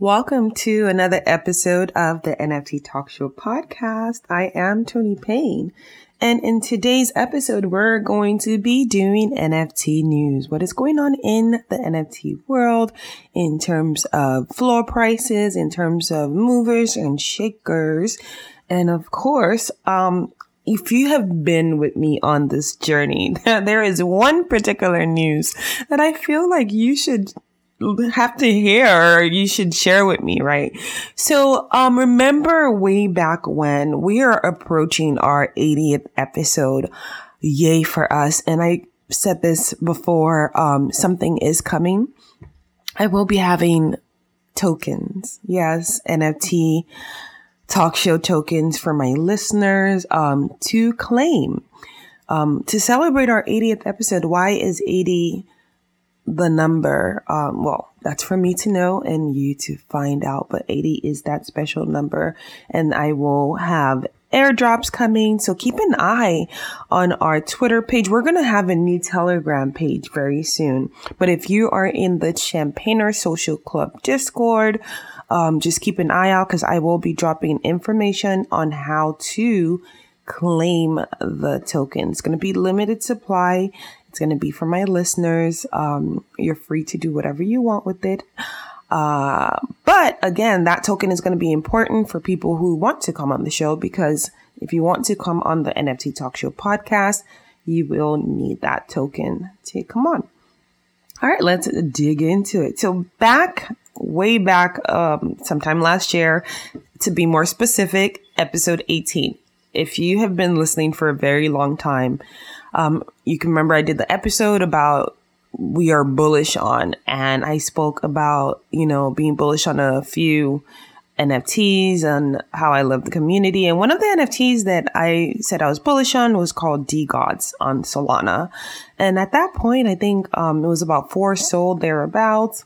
Welcome to another episode of the NFT Talk Show podcast. I am Tony Payne. And in today's episode, we're going to be doing NFT news. What is going on in the NFT world in terms of floor prices, in terms of movers and shakers. And of course, um, if you have been with me on this journey, there is one particular news that I feel like you should have to hear or you should share with me, right? So, um, remember way back when we are approaching our 80th episode. Yay for us. And I said this before, um, something is coming. I will be having tokens. Yes, NFT talk show tokens for my listeners, um, to claim, um, to celebrate our 80th episode. Why is 80 the number. Um, well, that's for me to know and you to find out, but 80 is that special number. And I will have airdrops coming. So keep an eye on our Twitter page. We're going to have a new Telegram page very soon. But if you are in the Champagner Social Club Discord, um, just keep an eye out because I will be dropping information on how to claim the token. It's going to be limited supply it's going to be for my listeners. Um, you're free to do whatever you want with it. Uh, but again, that token is going to be important for people who want to come on the show because if you want to come on the NFT Talk Show podcast, you will need that token to come on. All right, let's dig into it. So back, way back, um, sometime last year, to be more specific, episode 18. If you have been listening for a very long time, um, you can remember I did the episode about we are bullish on, and I spoke about, you know, being bullish on a few NFTs and how I love the community. And one of the NFTs that I said I was bullish on was called DeGods on Solana. And at that point, I think um, it was about four sold thereabouts.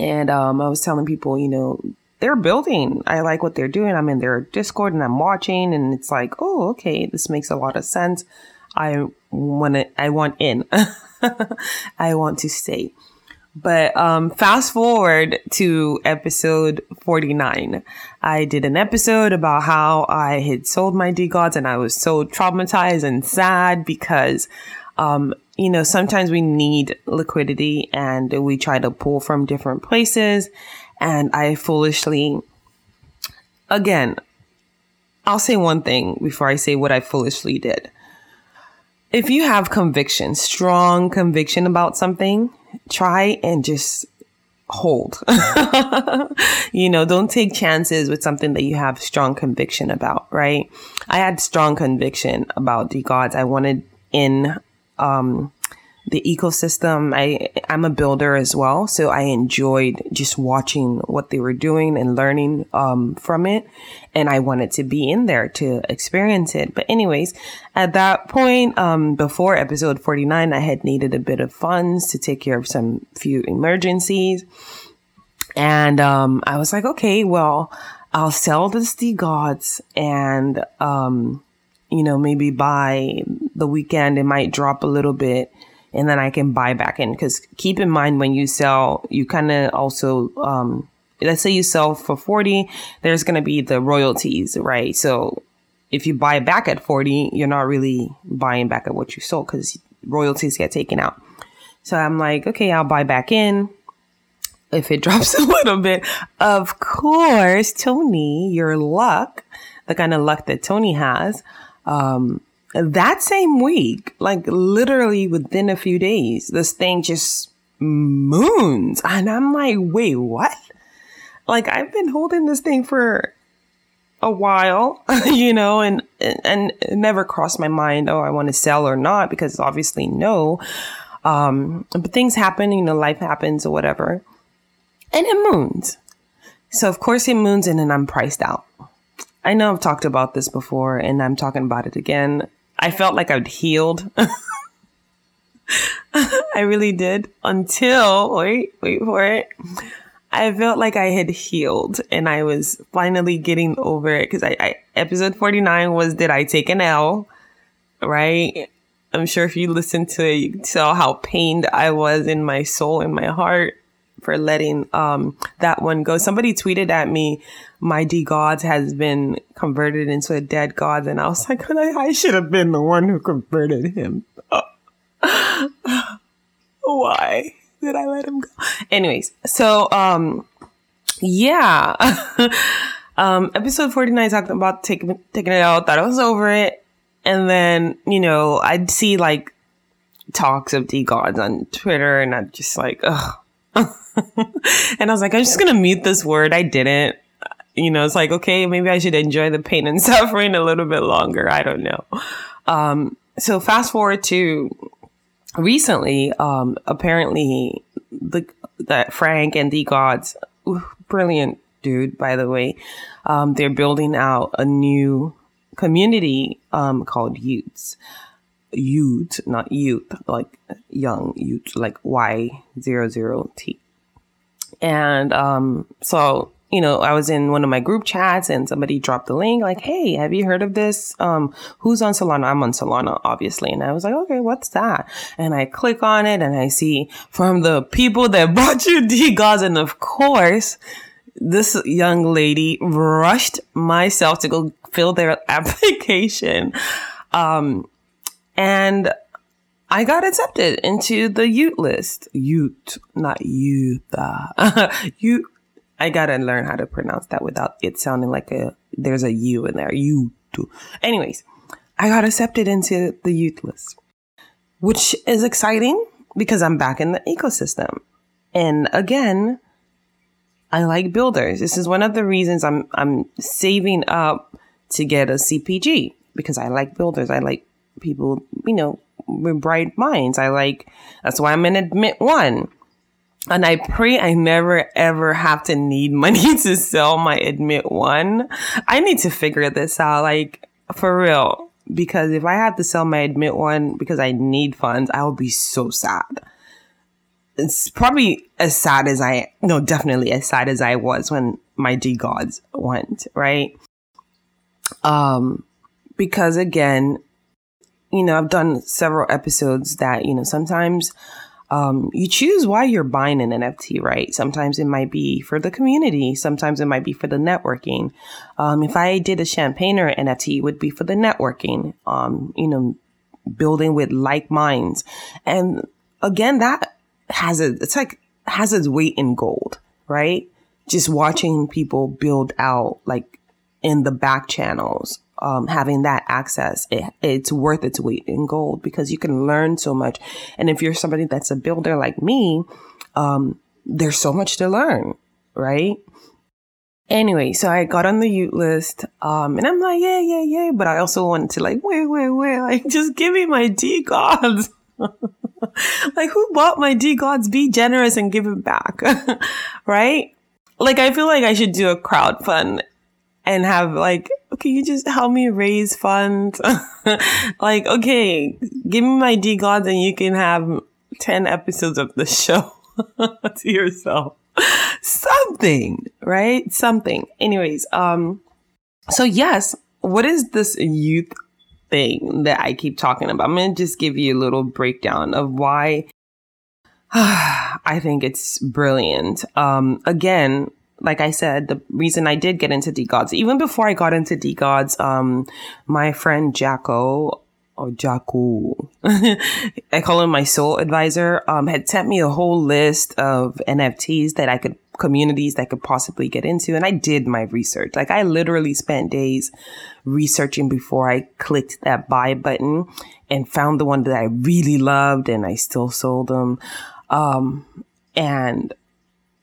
And um, I was telling people, you know, they're building. I like what they're doing. I'm in their Discord and I'm watching, and it's like, oh, okay, this makes a lot of sense. I want to, I want in. I want to stay. But um, fast forward to episode 49. I did an episode about how I had sold my DeGods and I was so traumatized and sad because, um, you know, sometimes we need liquidity and we try to pull from different places. And I foolishly, again, I'll say one thing before I say what I foolishly did if you have conviction, strong conviction about something, try and just hold. you know, don't take chances with something that you have strong conviction about, right? I had strong conviction about DeGods. I wanted in um the ecosystem. I I'm a builder as well, so I enjoyed just watching what they were doing and learning um, from it, and I wanted to be in there to experience it. But anyways, at that point, um, before episode 49, I had needed a bit of funds to take care of some few emergencies, and um, I was like, okay, well, I'll sell the this Gods, and um, you know maybe by the weekend it might drop a little bit and then I can buy back in. Because keep in mind when you sell, you kind of also, um, let's say you sell for 40, there's going to be the royalties, right? So if you buy back at 40, you're not really buying back at what you sold because royalties get taken out. So I'm like, okay, I'll buy back in if it drops a little bit. Of course, Tony, your luck, the kind of luck that Tony has, um, that same week, like literally within a few days, this thing just moons. And I'm like, wait, what? Like I've been holding this thing for a while, you know, and, and it never crossed my mind, oh, I want to sell or not, because obviously no. Um, but things happen, you know, life happens or whatever. And it moons. So of course it moons and then I'm priced out. I know I've talked about this before and I'm talking about it again. I felt like I'd healed. I really did until, wait, wait for it. I felt like I had healed and I was finally getting over it because I, I, episode 49 was Did I Take an L? Right? I'm sure if you listen to it, you can tell how pained I was in my soul and my heart for letting um, that one go. Somebody tweeted at me, "My DeGod's has been converted into a dead god," and I was like, "I should have been the one who converted him." Why did I let him go? Anyways, so um, yeah, um, episode forty nine talked about taking taking it out. Thought I was over it, and then you know I'd see like talks of DeGods on Twitter, and I'm just like, ugh. and I was like, I'm just gonna mute this word. I didn't. You know, it's like, okay, maybe I should enjoy the pain and suffering a little bit longer. I don't know. Um, so fast forward to recently, um, apparently the that Frank and DeGods, brilliant dude, by the way, um, they're building out a new community um, called y00ts. Youth, not youth, like young youth, like Y zero zero T. And um, so, you know, I was in one of my group chats and somebody dropped the link like, hey, have you heard of this? Um, who's on Solana? I'm on Solana, obviously. And I was like, okay, what's that? And I click on it and I see from the people that bought you DeGods. And of course, this young lady rushed myself to go fill their application. Um, and I got accepted into the Ute list. Ute, not youth. Uh, you, I gotta learn how to pronounce that without it sounding like a there's a U in there. Ute. Anyways, I got accepted into the Youth list, which is exciting because I'm back in the ecosystem. And again, I like builders. This is one of the reasons I'm I'm saving up to get a CPG because I like builders. I like people, you know, with bright minds. I like, that's why I'm in admit one. And I pray I never ever have to need money to sell my admit one. I need to figure this out, like for real. Because if I have to sell my admit one because I need funds, I will be so sad. It's probably as sad as I, no, definitely as sad as I was when my DeGods went, right? Um, because again, you know, I've done several episodes that, you know, sometimes um, you choose why you're buying an NFT, right? Sometimes it might be for the community. Sometimes it might be for the networking. Um, if I did a Champagner NFT, it would be for the networking, um, you know, building with like minds. And again, that has a, it's like, has its weight in gold, right? Just watching people build out like in the back channels um, having that access, it, it's worth its weight in gold because you can learn so much. And if you're somebody that's a builder like me, um, there's so much to learn, right? Anyway, so I got on the Ute list, um, and I'm like, yeah, yeah, yeah. But I also wanted to like, wait, wait, wait, like, just give me my DeGods. like, who bought my DeGods? Be generous and give it back, right? Like, I feel like I should do a crowd fund and have like, okay, you just help me raise funds. like, okay, give me my DeGods and you can have 10 episodes of the show to yourself. Something, right? Something. Anyways, um, so yes, what is this youth thing that I keep talking about? I'm going to just give you a little breakdown of why I think it's brilliant. Um, again, like I said, the reason I did get into DeGods, even before I got into DeGods, um, my friend Jacko, or Jaku, I call him my soul advisor, um, had sent me a whole list of NFTs that I could, communities that could possibly get into. And I did my research. Like I literally spent days researching before I clicked that buy button and found the one that I really loved and I still sold them. Um, and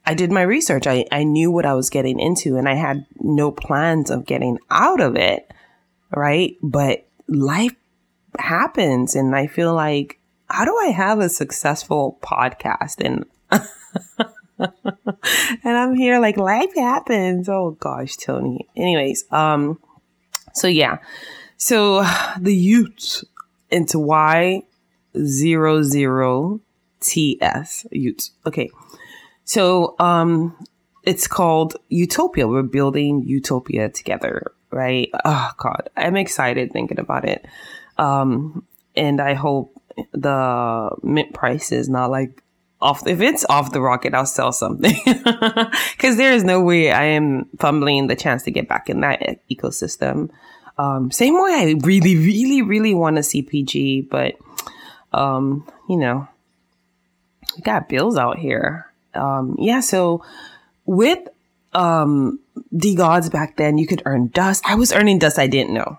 I did my research. I, I knew what I was getting into and I had no plans of getting out of it. Right. But life happens. And I feel like, how do I have a successful podcast? And, and I'm here like life happens. Oh gosh, Tony. Anyways, um, So yeah. So the Utes into Y zero zero TS Utes. Okay. So um it's called Utopia. We're building Utopia together, right? Oh God. I'm excited thinking about it. Um and I hope the mint price is not like off if it's off the rocket i'll sell something because there is no way i am fumbling the chance to get back in that ecosystem um, same way i really really really want a cpg but um, you know we got bills out here um, yeah so with um gods back then you could earn dust i was earning dust i didn't know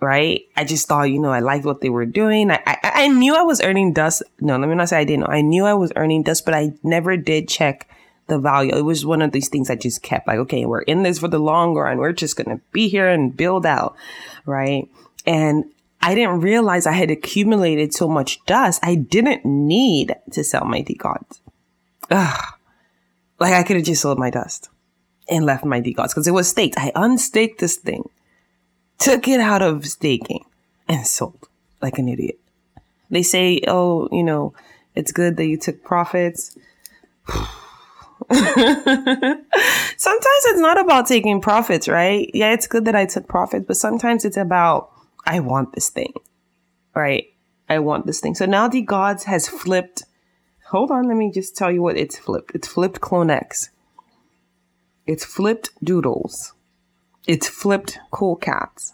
right? I just thought, you know, I liked what they were doing. I, I, I knew I was earning dust. No, let me not say I didn't. Know. I knew I was earning dust, but I never did check the value. It was one of these things I just kept like, okay, we're in this for the long run. We're just going to be here and build out, right? And I didn't realize I had accumulated so much dust. I didn't need to sell my DeGods. Ugh. Like I could have just sold my dust and left my DeGods because it was staked. I unstaked this thing took it out of staking and sold like an idiot. They say, oh, you know, it's good that you took profits. sometimes it's not about taking profits, right? Yeah, it's good that I took profits, but sometimes it's about, I want this thing, right? I want this thing. So now DeGods has flipped. Hold on, let me just tell you what it's flipped. It's flipped CloneX. It's flipped Doodles. It's flipped cool cats.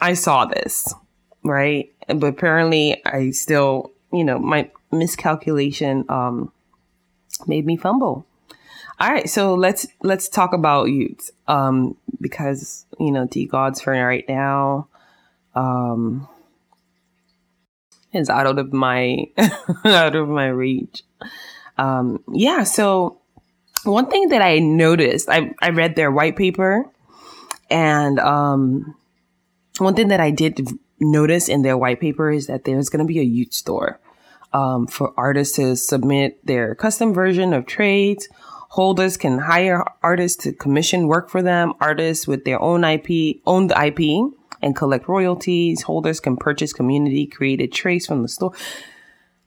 I saw this, right? But apparently I still, you know, my miscalculation um made me fumble. All right, so let's let's talk about Utes. Um because, you know, DeGod's for right now um is out of my out of my reach. Um yeah, so one thing that I noticed, I I read their white paper and um, one thing that I did notice in their white paper is that there's going to be a Ute store um, for artists to submit their custom version of traits. Holders can hire artists to commission work for them. Artists with their own IP, owned IP, and collect royalties. Holders can purchase community created traits from the store.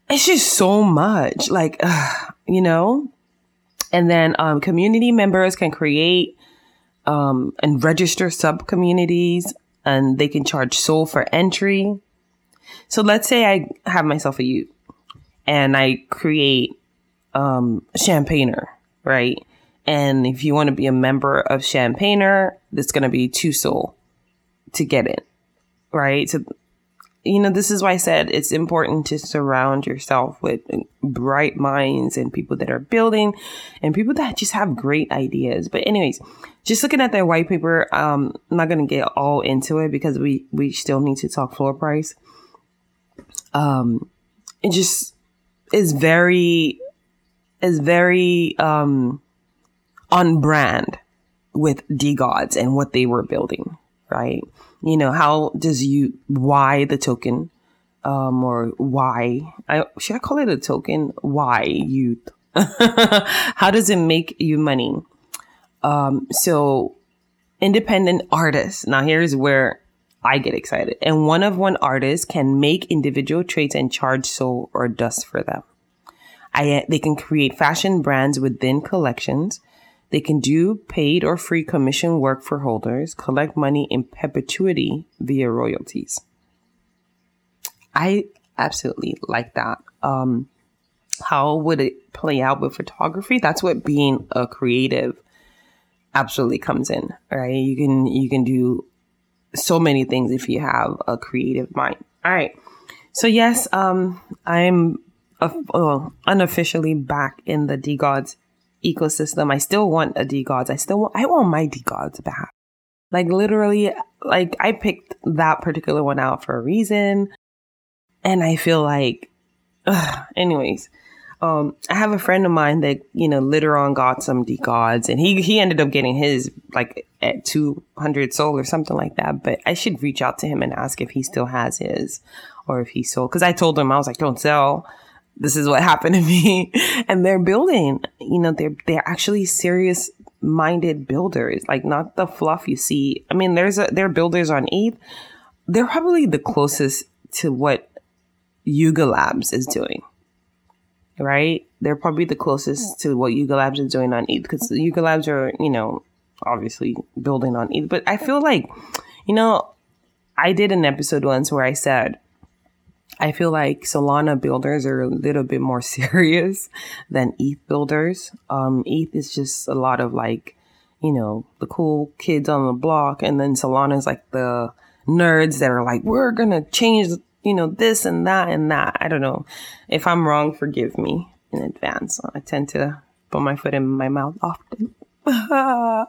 It's just so much, like, you know. And then um, community members can create um, and register sub communities and they can charge SOL for entry. So let's say I have myself a Ute and I create um, Champagner, right? And if you want to be a member of Champagner, that's going to be two SOL to get it, right? So you know, this is why I said it's important to surround yourself with bright minds and people that are building and people that just have great ideas. But anyways, just looking at their white paper, um, I'm not gonna get all into it because we we still need to talk floor price. Um, it just is very is very um on brand with DeGods and what they were building, right? you know, how does you, why the token, um, or why, I, should I call it a token? Why youth? how does it make you money? Um, so independent artists. Now here's where I get excited. And one of one artist can make individual traits and charge SOL or dust for them. I, they can create fashion brands within collections they can do paid or free commission work for holders, collect money in perpetuity via royalties. I absolutely like that. Um, how would it play out with photography? That's what being a creative absolutely comes in, right? You can you can do so many things if you have a creative mind. All right. So yes, um, I'm uh, unofficially back in the DeGods ecosystem. I still want a DeGods. I still want, I want my DeGods back. Like literally, like I picked that particular one out for a reason. And I feel like, ugh, anyways, um, I have a friend of mine that, you know, later on got some DeGods and he, he ended up getting his like at 200 SOL or something like that. But I should reach out to him and ask if he still has his or if he sold. Cause I told him, I was like, don't sell this is what happened to me. and they're building, you know, they're, they're actually serious minded builders, like not the fluff you see. I mean, there's a, there are builders on ETH. They're probably the closest to what Yuga Labs is doing, right? They're probably the closest to what Yuga Labs is doing on ETH because Yuga Labs are, you know, obviously building on ETH. But I feel like, you know, I did an episode once where I said, I feel like Solana builders are a little bit more serious than ETH builders. Um, ETH is just a lot of like, you know, the cool kids on the block, and then Solana is like the nerds that are like, we're gonna change, you know, this and that and that. I don't know. If I'm wrong, forgive me in advance. I tend to put my foot in my mouth often. All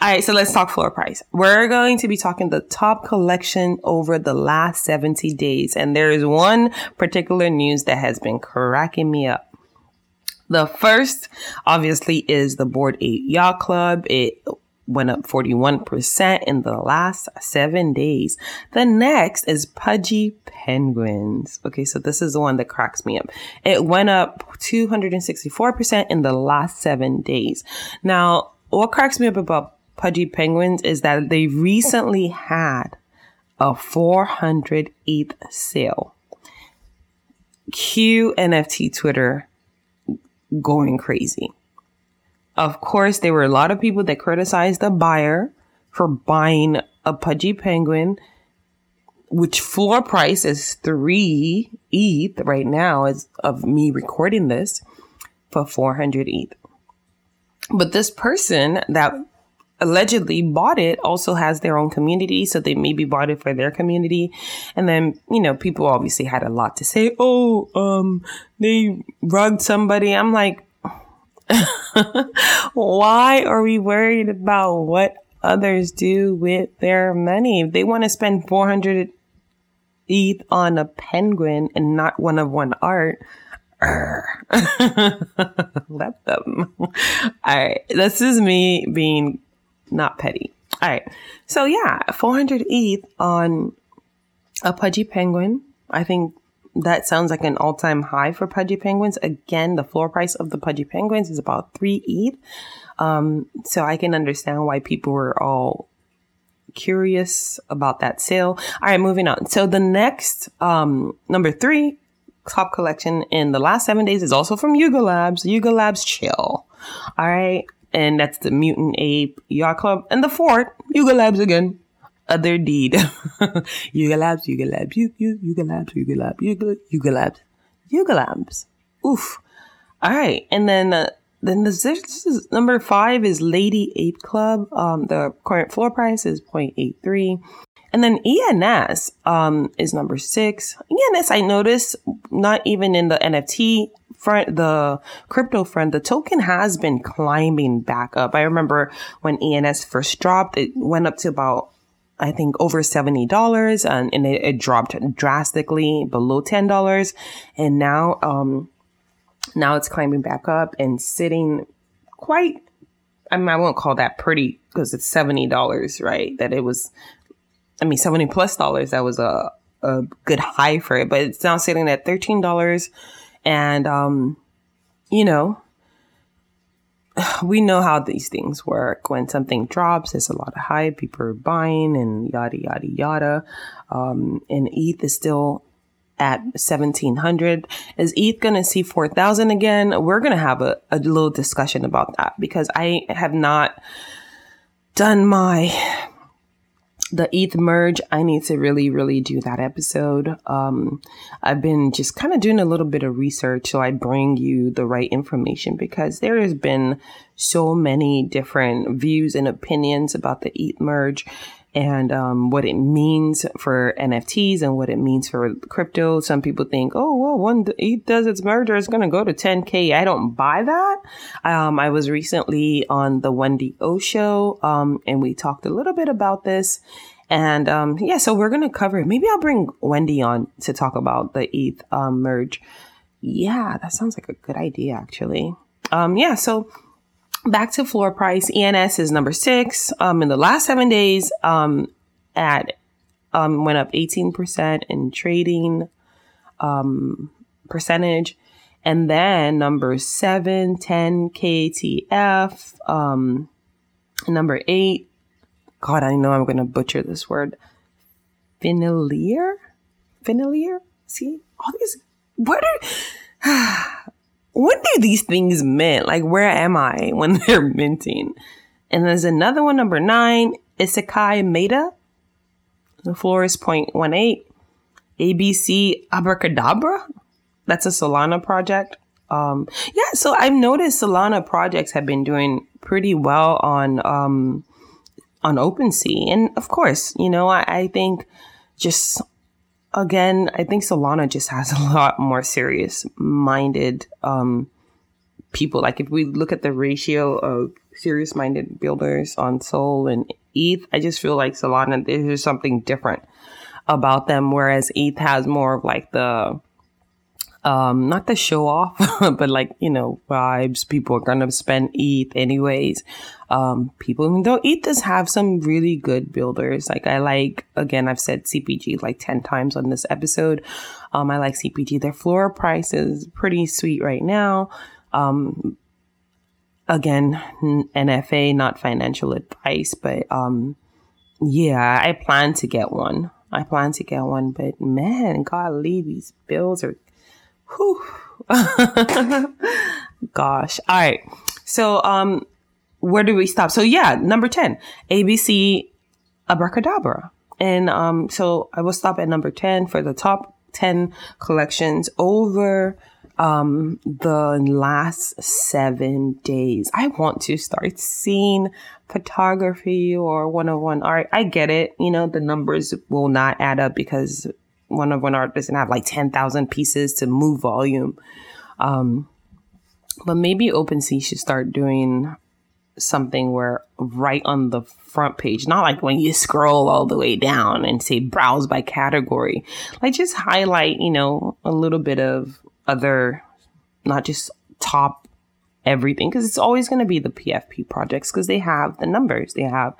right, so let's talk floor price. We're going to be talking the top collection over the last 70 days. And there is one particular news that has been cracking me up. The first, obviously, is the Bored Ape Yacht Club. It went up 41% in the last seven days. The next is Pudgy Penguins. Okay, so this is the one that cracks me up. It went up 264% in the last seven days. Now, what cracks me up about Pudgy Penguins is that they recently had a 400 ETH sale. Q NFT Twitter going crazy. Of course, there were a lot of people that criticized the buyer for buying a pudgy penguin, which floor price is three ETH right now, as of me recording this, for 400 ETH. But this person that allegedly bought it also has their own community. So they maybe bought it for their community. And then, you know, people obviously had a lot to say. Oh, um, they rugged somebody. I'm like, Why are we worried about what others do with their money? If they want to spend 400 ETH on a penguin and not one of one art, let them. All right. This is me being not petty. All right. So yeah, 400 ETH on a pudgy penguin. I think that sounds like an all time high for Pudgy Penguins. Again, the floor price of the Pudgy Penguins is about three ETH. Um, so I can understand why people were all curious about that sale. All right, moving on. So the next, um, number three top collection in the last seven days is also from Yuga Labs. Yuga Labs Chill. All right. And that's the Mutant Ape Yacht Club. And the fourth, Yuga Labs again Otherdeed. Yuga Labs, Yuga Labs, Yuga, Yuga Labs, Yuga Labs, Yuga, Yuga Labs, Yuga Labs. Oof. All right. And then, uh, then the this is, number five is Lady Ape Club. Um, the current floor price is 0.83. And then ENS um, is number six. ENS, I noticed, not even in the NFT front, the crypto front, the token has been climbing back up. I remember when ENS first dropped, it went up to about I think over $70 and, and it, it, dropped drastically below $10. And now, um, now it's climbing back up and sitting quite, I mean, I won't call that pretty because it's $70, right? That it was, I mean, 70 plus dollars. That was a, a good high for it, but it's now sitting at $13. And, um, you know, we know how these things work. When something drops, there's a lot of hype, people are buying and yada, yada, yada. Um, and ETH is still at 1700. Is ETH going to see 4000 again? We're going to have a, a little discussion about that because I have not done my the ETH merge, I need to really, really do that episode. Um, I've been just kind of doing a little bit of research so I bring you the right information because there has been so many different views and opinions about the ETH merge and um, what it means for NFTs and what it means for crypto. Some people think, oh, well, when ETH does its merger, it's going to go to 10K. I don't buy that. Um, I was recently on the Wendy O show um, and we talked a little bit about this. And um, yeah, so we're going to cover it. Maybe I'll bring Wendy on to talk about the ETH um, merge. Yeah, that sounds like a good idea, actually. Um, yeah, so back to floor price. ENS is number six. Um, in the last seven days, um, at um, went up 18% in trading um, percentage. And then number seven, 10 KTF, um, Number eight, God, I know I'm going to butcher this word. Finalier? Finalier? See, all these, what are, what do these things mint? Like, where am I when they're minting? And there's another one, number nine, Isekai Meta. The floor is 0.18. ABC Abracadabra. That's a Solana project. Um, yeah, so I've noticed Solana projects have been doing pretty well on um, on OpenSea, and of course, you know, I, I think just again, I think Solana just has a lot more serious minded um, people. Like if we look at the ratio of serious minded builders on Sol and ETH, I just feel like Solana there's something different about them, whereas ETH has more of like the um, not to show off, but like, you know, vibes. People are going to spend ETH anyways. Um, people, even though ETH does have some really good builders. Like I like, again, I've said CPG like 10 times on this episode. Um, I like CPG. Their floor price is pretty sweet right now. Um, again, NFA, not financial advice, but, um, yeah, I plan to get one. I plan to get one, but man, golly, these bills are Whew. Gosh. All right. So, um, where do we stop? So yeah, number 10, ABC Abracadabra. And, um, so I will stop at number 10 for the top 10 collections over, um, the last seven days. I want to start seeing photography or one-on-one art. I get it. You know, the numbers will not add up because one of one art doesn't have like 10,000 pieces to move volume. Um, but maybe OpenSea should start doing something where right on the front page, not like when you scroll all the way down and say browse by category, like just highlight, you know, a little bit of other, not just top everything, because it's always going to be the PFP projects because they have the numbers. They have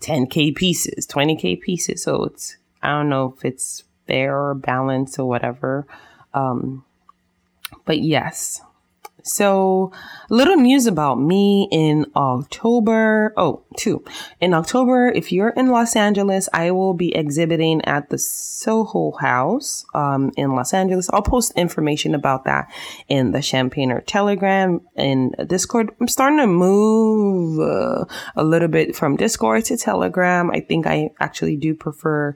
10K pieces, 20K pieces. So it's, I don't know if it's fair balance or whatever. Um, but yes. So, a little news about me in October. Oh, two. In October, if you're in Los Angeles, I will be exhibiting at the Soho House um, in Los Angeles. I'll post information about that in the Champagner Telegram and Discord. I'm starting to move uh, a little bit from Discord to Telegram. I think I actually do prefer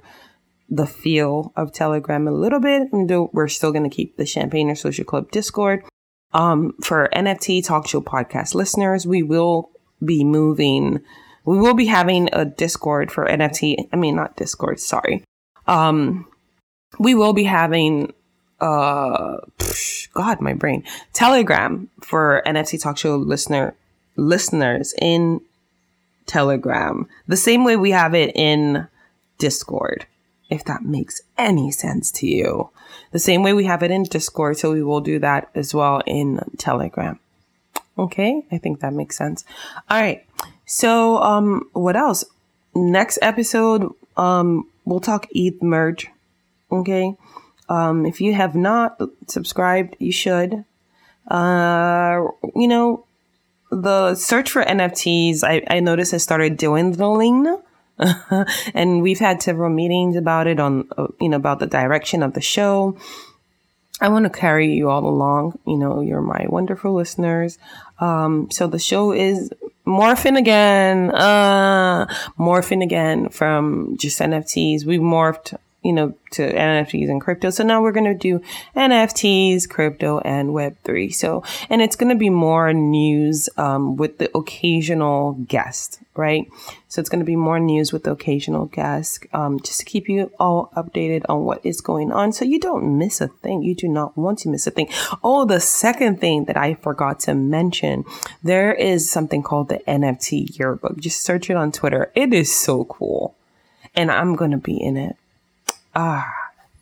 the feel of Telegram a little bit. And we're still going to keep the Champagne or Social Club Discord. Um, for NFT Talk Show podcast listeners, we will be moving. We will be having a Discord for NFT. I mean, not Discord. Sorry. Um, we will be having uh, God, my brain. Telegram for NFT Talk Show listener listeners in Telegram, the same way we have it in Discord if that makes any sense to you. The same way we have it in Discord, so we will do that as well in Telegram. Okay, I think that makes sense. All right. So, um, what else? Next episode, um, we'll talk ETH merge. Okay. Um, if you have not subscribed, you should. Uh, you know, the search for NFTs, I, I noticed I started dwindling and we've had several meetings about it on, uh, you know, about the direction of the show. I want to carry you all along. You know, you're my wonderful listeners. Um, so the show is morphing again, uh, morphing again from just NFTs. We've morphed you know, to NFTs and crypto. So now we're going to do NFTs, crypto, and Web3. So, and it's going to be more news um, with the occasional guest, right? So it's going to be more news with the occasional guest um, just to keep you all updated on what is going on so you don't miss a thing. You do not want to miss a thing. Oh, the second thing that I forgot to mention there is something called the NFT yearbook. Just search it on Twitter. It is so cool. And I'm going to be in it. Ah,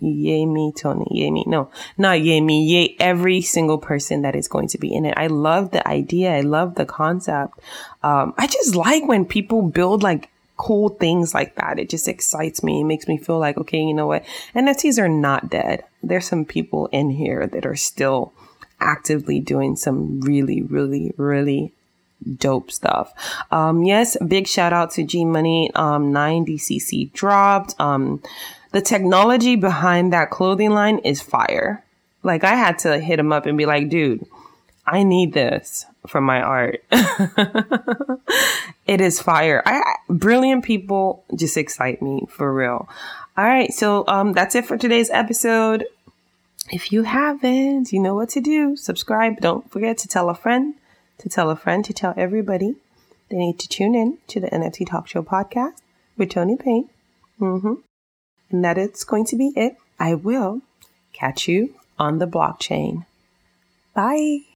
yay me, Tony, yay me. No, not yay me, yay every single person that is going to be in it. I love the idea. I love the concept. Um, I just like when people build like cool things like that. It just excites me. It makes me feel like, okay, you know what? NFTs are not dead. There's some people in here that are still actively doing some really, really, really dope stuff. Um, yes, big shout out to G Money. Um, 9DCC dropped. Um, the technology behind that clothing line is fire. Like I had to hit him up and be like, dude, I need this for my art. it is fire. I, brilliant people just excite me for real. All right, so um, that's it for today's episode. If you haven't, you know what to do. Subscribe. Don't forget to tell a friend, to tell a friend, to tell everybody. They need to tune in to the NFT Talk Show podcast with Tony Payne. Mm-hmm. And that is going to be it. I will catch you on the blockchain. Bye.